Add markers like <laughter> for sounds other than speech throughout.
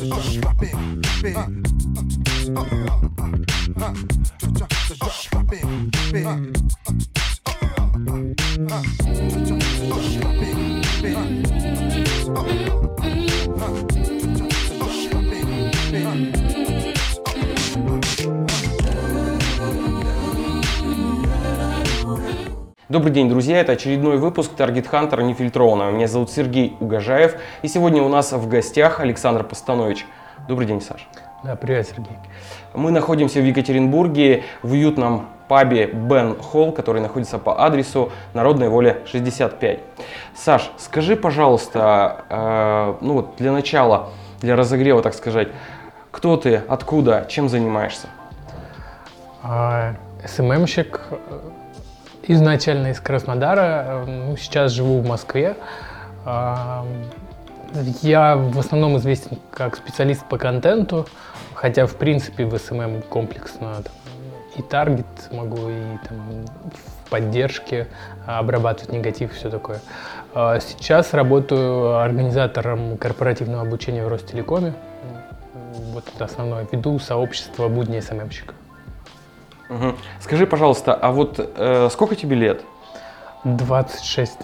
Big, big, big, big, Добрый день, друзья! Это очередной выпуск Target Hunter нефильтрованного. Меня зовут Сергей Угожаев, и сегодня у нас в гостях Александр Постанович. Добрый день, Саш. Да, привет, Сергей. Мы находимся в Екатеринбурге в уютном пабе Бен Холл, который находится по адресу Народной воля 65. Саш, скажи, пожалуйста, э, ну вот для начала, для разогрева, так сказать, кто ты, откуда, чем занимаешься? А, СММщик, изначально из Краснодара, ну, сейчас живу в Москве. А, Я в основном известен как специалист по контенту, хотя в принципе в SMM комплексно там, и таргет могу, и там, в поддержке обрабатывать негатив, все такое. А Сейчас работаю организатором корпоративного обучения в Ростелекоме. Вот это основное. Веду сообщество будни СММщика. Мгм. Скажи, пожалуйста, а вот э, сколько тебе лет? 26.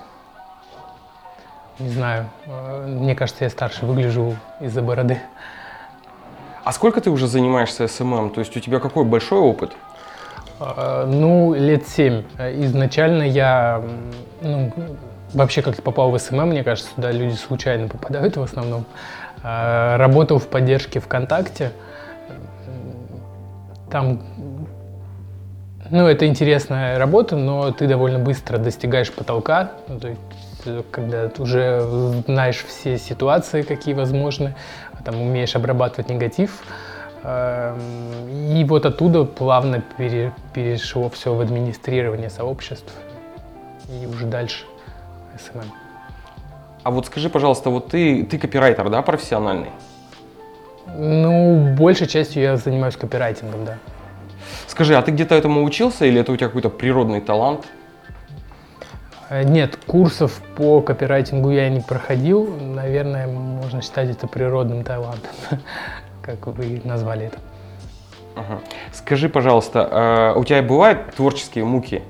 Не знаю. э, Мне кажется, я старше выгляжу из-за бороды. А сколько ты уже занимаешься SMM? То есть у тебя какой большой опыт? Э, Ну, лет семь. Изначально я, ну, вообще как-то попал в SMM, мне кажется, сюда люди случайно попадают в основном. Э, Работал в поддержке ВКонтакте. Там, ну, это интересная работа, но ты довольно быстро достигаешь потолка. Ну, то есть, когда ты уже знаешь все ситуации, какие возможны, там умеешь обрабатывать негатив. Эм, И вот оттуда плавно пере- перешло все в администрирование сообществ и уже дальше SMM. А вот скажи, пожалуйста, вот ты, ты копирайтер, да, профессиональный? Ну, большей частью я занимаюсь копирайтингом, да. Скажи, а ты где-то этому учился или это у тебя какой-то природный талант? Э, Нет, курсов по копирайтингу я не проходил. Наверное, можно считать это природным талантом, <laughs> как вы назвали это. Скажи, пожалуйста, а у тебя бывают творческие муки?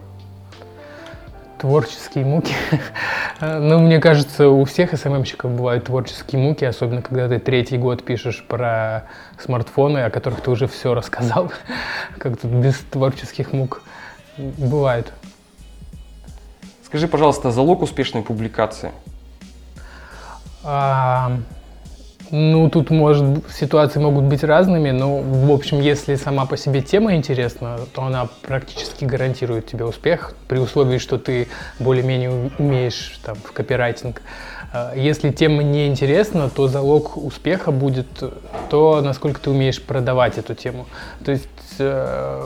Творческие муки. <laughs> Ну, мне кажется, у всех СММщиков бывают творческие муки, особенно когда ты третий год пишешь про смартфоны, о которых ты уже все рассказал. <laughs> Как тут без творческих мук бывает. Скажи, пожалуйста, залог успешной публикации. Ну, тут может ситуации могут быть разными, но, в общем, если сама по себе тема интересна, то она практически гарантирует тебе успех, при условии, что ты более-менее умеешь там, в копирайтинг. А, Если тема не интересна, то залог успеха будет то, насколько ты умеешь продавать эту тему. То есть э,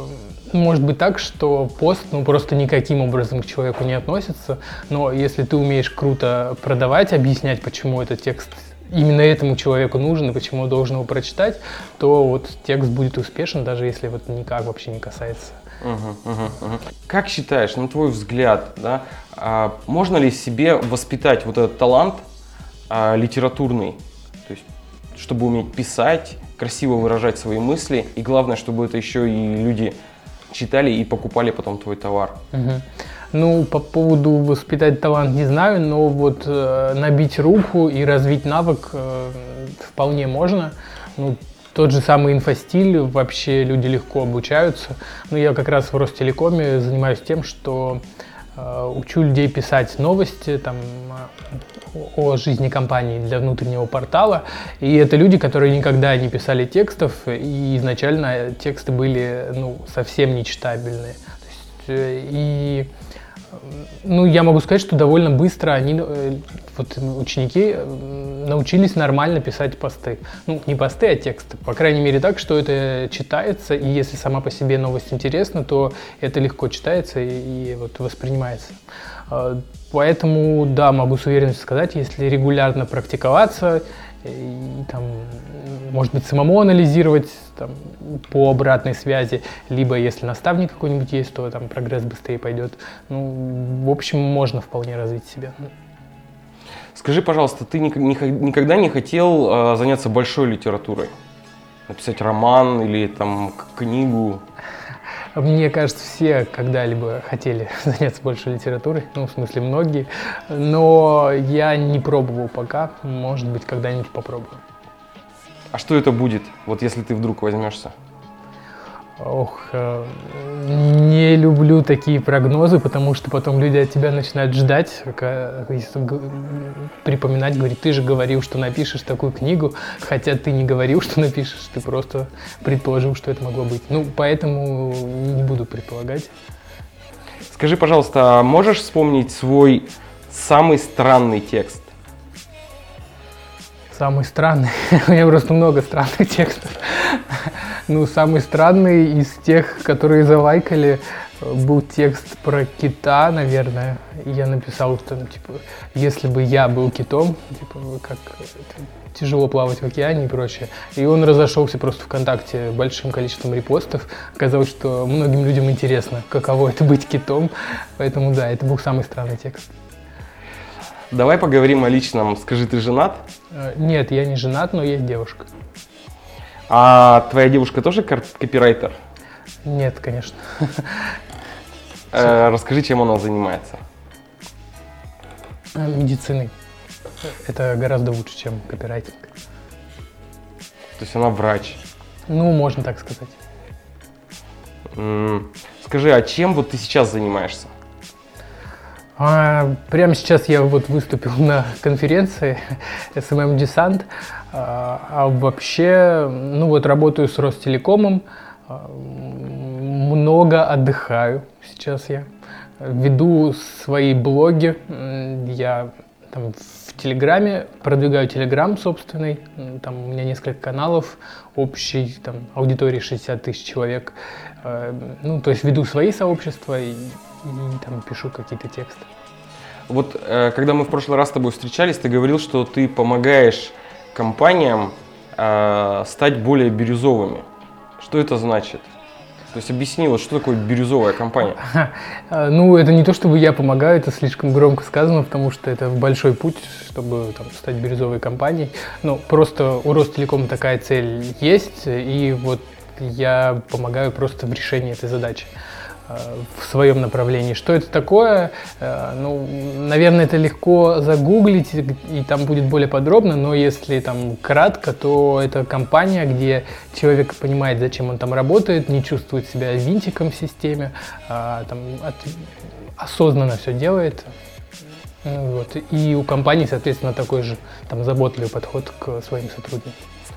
может быть так, что пост ну, просто никаким образом к человеку не относится, но если ты умеешь круто продавать, объяснять, почему этот текст именно этому человеку нужен и почему он должен его прочитать, то вот текст будет успешен, даже если вот никак вообще не касается. Мгм, мгм, мгм. Как считаешь, на твой взгляд, да, а, можно ли себе воспитать вот этот талант а, литературный, то есть, чтобы уметь писать, красиво выражать свои мысли, и главное, чтобы это еще и люди читали и покупали потом твой товар? Мгм. Ну, по поводу воспитать талант не знаю, но вот э, набить руку и развить навык э, вполне можно. Ну, тот же самый инфостиль, вообще люди легко обучаются. Ну, я как раз в Ростелекоме занимаюсь тем, что э, учу людей писать новости там, о жизни компании для внутреннего портала. И это люди, которые никогда не писали текстов, и изначально тексты были ну, совсем нечитабельные. Э, и ну, я могу сказать, что довольно быстро они, э, вот ученики, э, научились нормально писать посты. Ну, не посты, а тексты. По крайней мере так, что это читается, и если сама по себе новость интересна, то это легко читается и, и вот воспринимается. Поэтому, да, могу с уверенностью сказать, если регулярно практиковаться, и там, может быть, самому анализировать там, по обратной связи, либо если наставник какой-нибудь есть, то там прогресс быстрее пойдет. Ну, в общем, можно вполне развить себя. Скажи, пожалуйста, ты никогда не хотел заняться большой литературой? Написать роман или там книгу? Мне кажется, все когда-либо хотели <laughs> заняться больше литературой, ну, в смысле, многие, но я не пробовал пока, может быть, когда-нибудь попробую. А что это будет, вот если ты вдруг возьмешься? Ох, э, не люблю такие прогнозы, потому что потом люди от тебя начинают ждать, припоминать, говорить, ты же говорил, что напишешь такую книгу, хотя ты не говорил, что напишешь, ты просто предположил, что это могло быть. Ну, поэтому не буду предполагать. Скажи, пожалуйста, а можешь вспомнить свой самый странный текст? Самый странный? <laughs> У меня просто много странных текстов. Ну, самый странный из тех, которые залайкали, был текст про кита, наверное. Я написал, что, ну, типа, если бы я был китом, типа, как тяжело плавать в океане и прочее. И он разошелся просто ВКонтакте большим количеством репостов. Оказалось, что многим людям интересно, каково это быть китом. Поэтому да, это был самый странный текст. Давай поговорим о личном. Скажи, ты женат? Э, нет, я не женат, но есть девушка. А твоя девушка тоже копирайтер? Нет, конечно. <laughs> Э, расскажи, чем она занимается. Э, медициной. Это гораздо лучше, чем копирайтинг. То есть она врач? Ну, можно так сказать. Скажи, а чем вот ты сейчас занимаешься? А, прямо сейчас я вот выступил на конференции <laughs> SMM Descent. А, а вообще, ну вот работаю с Ростелекомом, а, много отдыхаю сейчас я. Веду свои блоги, я там в Телеграме, продвигаю Телеграм собственный, там у меня несколько каналов, общий там аудитории 60 тысяч человек. А, ну, то есть веду свои сообщества и, и там пишу какие-то тексты. Вот э, когда мы в прошлый раз с тобой встречались, ты говорил, что ты помогаешь компаниям э, стать более бирюзовыми. Что это значит? То есть объясни, вот что такое бирюзовая компания? Ну, это не то, чтобы я помогаю, это слишком громко сказано, потому что это большой путь, чтобы там, стать бирюзовой компанией. Ну, просто у Ростелекома такая цель есть, и вот я помогаю просто в решении этой задачи в своем направлении. Что это такое? Э, ну, наверное, это легко загуглить, и там будет более подробно, но если там кратко, то это компания, где человек понимает, зачем он там работает, не чувствует себя винтиком в системе, а, там, от, осознанно все делает. Ну, вот. И у компании, соответственно, такой же там заботливый подход к своим сотрудникам.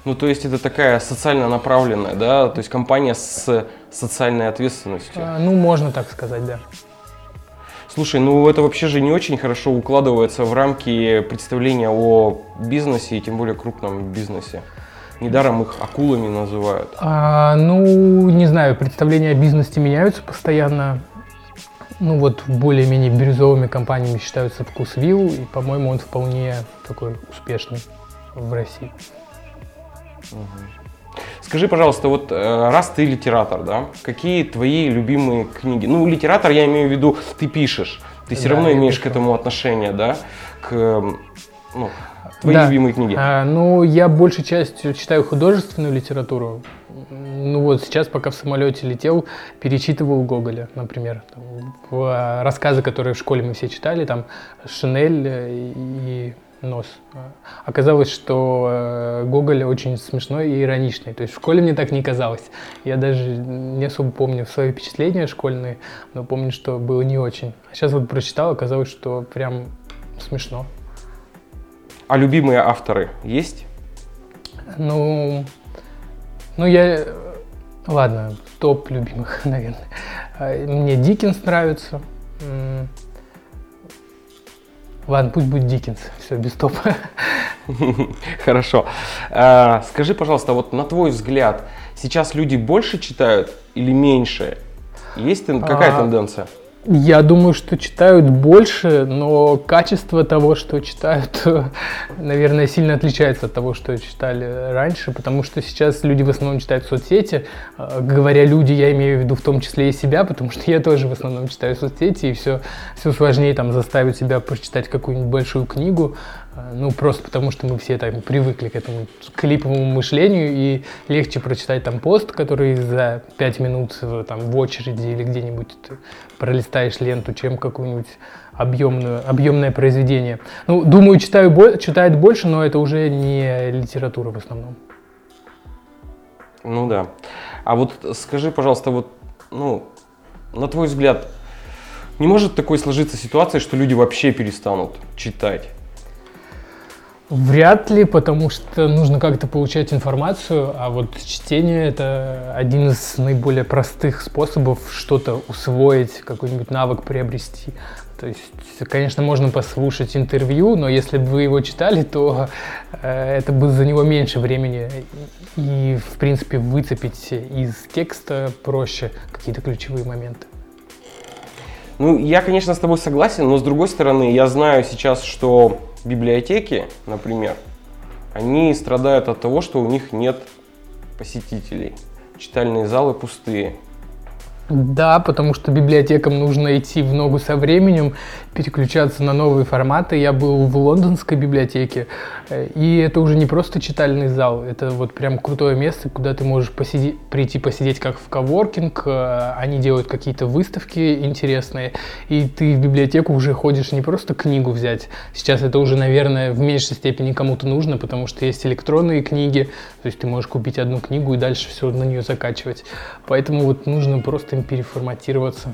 Ну, то есть это такая социально направленная, да, то есть компания с социальной ответственностью. А, ну, можно так сказать, да. Слушай, ну это вообще же не очень хорошо укладывается в рамки представления о бизнесе и тем более крупном бизнесе. Недаром их акулами называют. А, ну, не знаю, представления о бизнесе меняются постоянно. Ну вот более-менее бирюзовыми компаниями считаются Вкусвилл, и, по-моему, он вполне такой успешный в России. Скажи, пожалуйста, вот э, раз ты литератор, да, какие твои любимые книги? Ну, литератор, я имею в виду, ты пишешь, ты все да, равно имеешь пишу. к этому отношение, да, к, ну, твои да. любимые книги. А, ну, я большей частью читаю художественную литературу. Ну вот сейчас, пока в самолете летел, перечитывал Гоголя, например. Там, в, а, рассказы, которые в школе мы все читали, там Шинель и нос. Оказалось, что э, Гоголь очень смешной и ироничный. То есть в школе мне так не казалось. Я даже не особо помню свои впечатления школьные, но помню, что было не очень. А сейчас вот прочитал, оказалось, что прям смешно. А любимые авторы есть? Ну, ну я... Ладно, топ любимых, <laughs> наверное. Мне Диккенс нравится. Ладно, пусть будет Диккенс, все, без топа. <laughs> Хорошо. А, скажи, пожалуйста, вот на твой взгляд, сейчас люди больше читают или меньше? Есть какая а, тенденция? Я думаю, что читают больше, но качество того, что читают, <laughs> наверное, сильно отличается от того, что читали раньше, потому что сейчас люди в основном читают соцсети. А, говоря люди, я имею в виду в том числе и себя, потому что я тоже в основном читаю соцсети, и все, все сложнее там заставить себя прочитать какую-нибудь большую книгу. Э, ну, просто потому что мы все там привыкли к этому клиповому мышлению, и легче прочитать там пост, который за пять минут э, там в очереди или где-нибудь ты пролистаешь ленту, чем какую-нибудь объемную, объемное произведение. Ну, думаю, читаю, читает больше, но это уже не литература в основном. Ну да. А вот скажи, пожалуйста, вот, ну, на твой взгляд, не может такой сложиться ситуация, что люди вообще перестанут читать? Вряд ли, потому что нужно как-то получать информацию, а вот чтение это один из наиболее простых способов что-то усвоить, какой-нибудь навык приобрести. То есть, конечно, можно послушать интервью, но если бы вы его читали, то э, это бы за него меньше времени. И, в принципе, выцепить из текста проще какие-то ключевые моменты. Ну, я, конечно, с тобой согласен, но с другой стороны, я знаю сейчас, что библиотеки, например, они страдают от того, что у них нет посетителей. Читальные залы пустые. Да, потому что библиотекам нужно идти в ногу со временем, переключаться на новые форматы. Я был в лондонской библиотеке, э, и это уже не просто читальный зал, это вот прям крутое место, куда ты можешь посиди, прийти посидеть как в коворкинг, э, они делают какие-то выставки интересные, и ты в библиотеку уже ходишь не просто книгу взять. Сейчас это уже, наверное, в меньшей степени кому-то нужно, потому что есть электронные книги, то есть ты можешь купить одну книгу и дальше все на нее закачивать. Поэтому вот нужно просто им переформатироваться.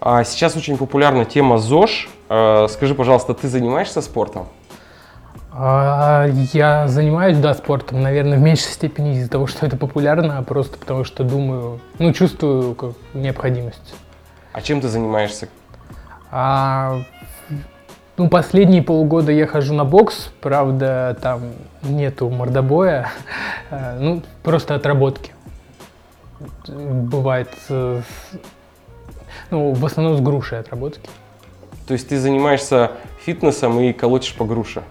А сейчас очень популярна тема ЗОЖ. А, скажи, пожалуйста, ты занимаешься спортом? А, я занимаюсь, да, спортом, наверное, в меньшей степени из-за того, что это популярно, а просто потому что думаю, ну, чувствую как необходимость. А чем ты занимаешься? А, ну, последние полгода я хожу на бокс, правда, там нету мордобоя, ну, просто отработки бывает, ну, в основном с грушей отработки. То есть ты занимаешься фитнесом и колотишь по груше?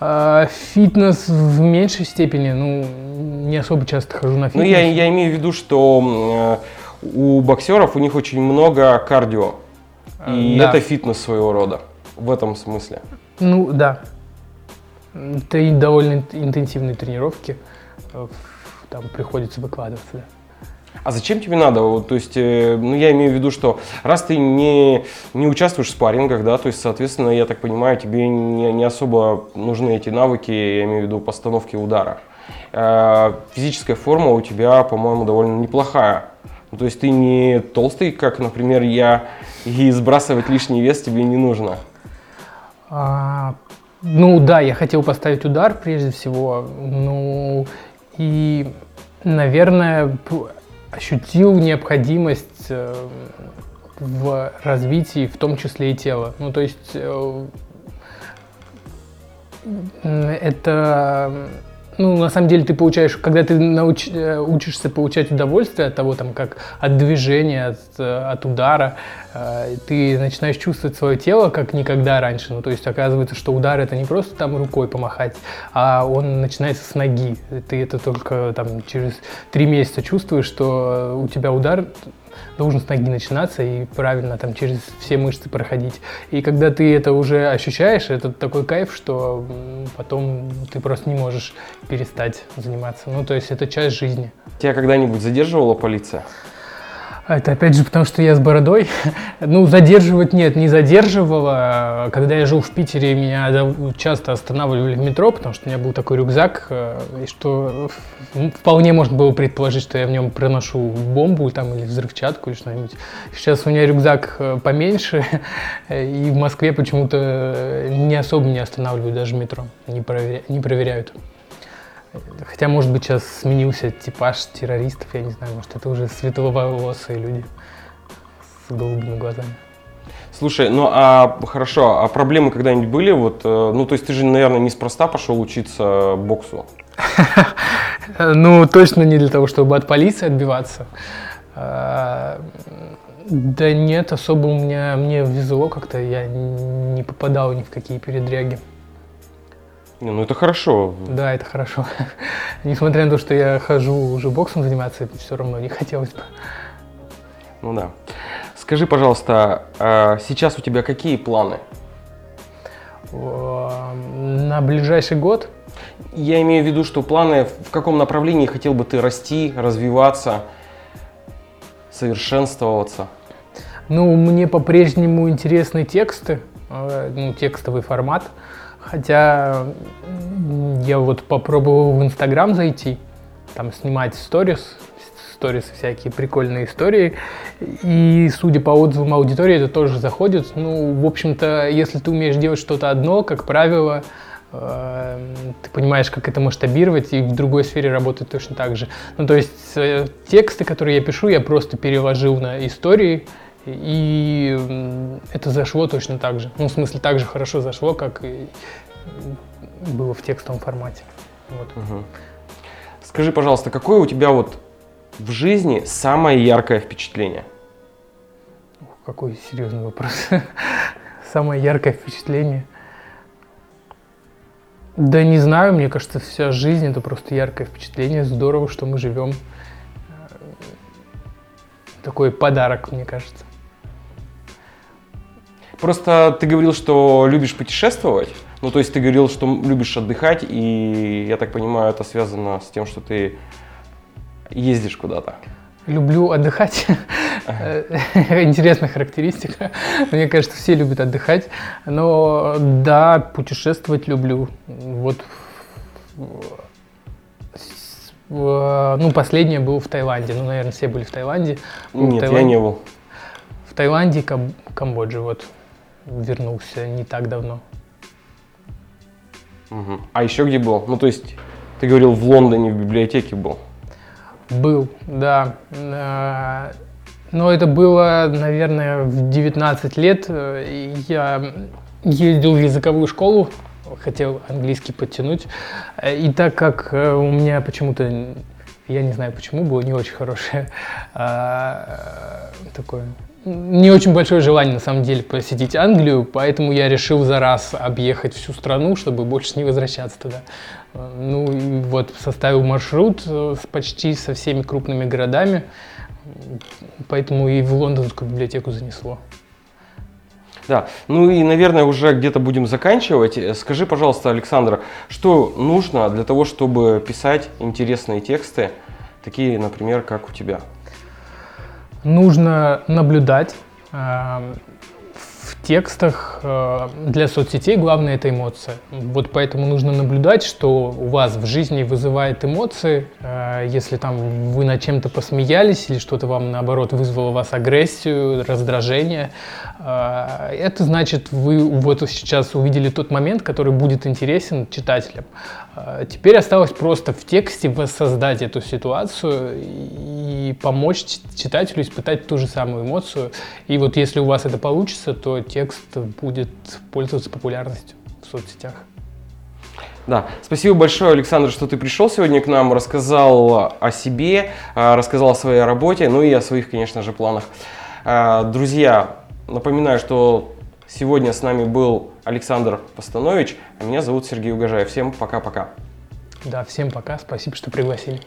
А, фитнес в меньшей степени, ну, не особо часто хожу на фитнес. Ну, я, я имею в виду, что э, у боксеров у них очень много кардио. А, и да. это фитнес своего рода, в этом смысле. Ну, да. Это довольно интенсивные тренировки там приходится выкладываться. Да. А зачем тебе надо? Вот, то есть, э, ну, я имею в виду, что раз ты не, не участвуешь в спаррингах, да, то есть, соответственно, я так понимаю, тебе не, не особо нужны эти навыки, я имею в виду постановки удара. Э, физическая форма у тебя, по-моему, довольно неплохая. Ну, то есть ты не толстый, как, например, я, и сбрасывать лишний вес тебе не нужно. А, ну да, я хотел поставить удар прежде всего, ну и наверное, ощутил необходимость э, в развитии, в том числе и тела. Ну, то есть э, это ну, на самом деле ты получаешь, когда ты науч, э, учишься получать удовольствие от того, там, как от движения, от, э, от удара, э, ты начинаешь чувствовать свое тело как никогда раньше. Ну, то есть оказывается, что удар это не просто там рукой помахать, а он начинается с ноги. Ты это только там через три месяца чувствуешь, что у тебя удар должен с ноги начинаться и правильно там через все мышцы проходить. И когда ты это уже ощущаешь, это такой кайф, что потом ты просто не можешь перестать заниматься. Ну, то есть это часть жизни. Тебя когда-нибудь задерживала полиция? Это опять же потому, что я с бородой. <laughs> ну, задерживать нет, не задерживала. Когда я жил в Питере, меня часто останавливали в метро, потому что у меня был такой рюкзак, э, и что вполне можно было предположить, что я в нем проношу бомбу там, или взрывчатку или что-нибудь. Сейчас у меня рюкзак э, поменьше, <laughs> и в Москве почему-то не особо не останавливают даже метро, не, проверя... не проверяют. Хотя, может быть, сейчас сменился типаж террористов, я не знаю, может, это уже светловолосые люди с голубыми глазами. Слушай, ну а хорошо, а проблемы когда-нибудь были? Вот, э, ну, то есть ты же, наверное, неспроста пошел учиться боксу. <laughs> Ну, точно не для того, чтобы от полиции отбиваться. А, да нет, особо у меня, мне везло как-то, я не попадал ни в какие передряги. Не, ну это хорошо. Да, это хорошо. <laughs> Несмотря на то, что я хожу уже боксом заниматься, все равно не хотелось бы. Ну да. Скажи, пожалуйста, а сейчас у тебя какие планы? На ближайший год? Я имею в виду, что планы, в каком направлении хотел бы ты расти, развиваться, совершенствоваться? Ну, мне по-прежнему интересны тексты, э, ну, текстовый формат. Хотя я вот попробовал в Инстаграм зайти, там снимать сторис, сторис всякие прикольные истории. И судя по отзывам аудитории, это тоже заходит. Ну, в общем-то, если ты умеешь делать что-то одно, как правило, э, ты понимаешь, как это масштабировать, и в другой сфере работает точно так же. Ну, то есть э, тексты, которые я пишу, я просто переложил на истории, и это зашло точно так же. Ну, в смысле, так же хорошо зашло, как и было в текстовом формате. Вот. Угу. Скажи, пожалуйста, какое у тебя вот в жизни самое яркое впечатление? Какой серьезный вопрос. <laughs> самое яркое впечатление. Да не знаю, мне кажется, вся жизнь это просто яркое впечатление. Здорово, что мы живем. Такой подарок, мне кажется. Просто ты говорил, что любишь путешествовать. Ну, то есть ты говорил, что любишь отдыхать, и я так понимаю, это связано с тем, что ты ездишь куда-то. Люблю отдыхать. <laughs> Интересная характеристика. Мне кажется, все любят отдыхать. Но да, путешествовать люблю. Вот ну, последнее был в Таиланде. Ну, наверное, все были в Таиланде. Нет, в Таиланде. я не был. В Таиланде и Камбодже. Вот вернулся не так давно. Угу. А еще где был? Ну, то есть, ты говорил, в Лондоне в библиотеке был. Был, да. Э, но это было, наверное, в 19 лет. Я ездил в языковую школу, хотел английский подтянуть. И так как э, у меня почему-то, я не знаю почему, было не очень хорошее такое не очень большое желание, на самом деле, посетить Англию, поэтому я решил за раз объехать всю страну, чтобы больше не возвращаться туда. Ну и вот составил маршрут э, с почти со всеми крупными городами, поэтому и в лондонскую библиотеку занесло. Да, ну и, наверное, уже где-то будем заканчивать. Скажи, пожалуйста, Александр, что нужно для того, чтобы писать интересные тексты, такие, например, как у тебя? Нужно наблюдать в текстах э, для соцсетей главное это эмоция. Вот поэтому нужно наблюдать, что у вас в жизни вызывает эмоции. Э, если там вы над чем-то посмеялись или что-то вам наоборот вызвало вас агрессию, раздражение, э, это значит вы вот сейчас увидели тот момент, который будет интересен читателям. Теперь осталось просто в тексте воссоздать эту ситуацию и помочь читателю испытать ту же самую эмоцию. И вот если у вас это получится, то текст будет пользоваться популярностью в соцсетях. Да, спасибо большое, Александр, что ты пришел сегодня к нам, рассказал о себе, а, рассказал о своей работе, ну и о своих, конечно же, планах. А, друзья, напоминаю, что сегодня с нами был Александр Постанович, а меня зовут Сергей Угожаев. Всем пока-пока. Да, всем пока, спасибо, что пригласили.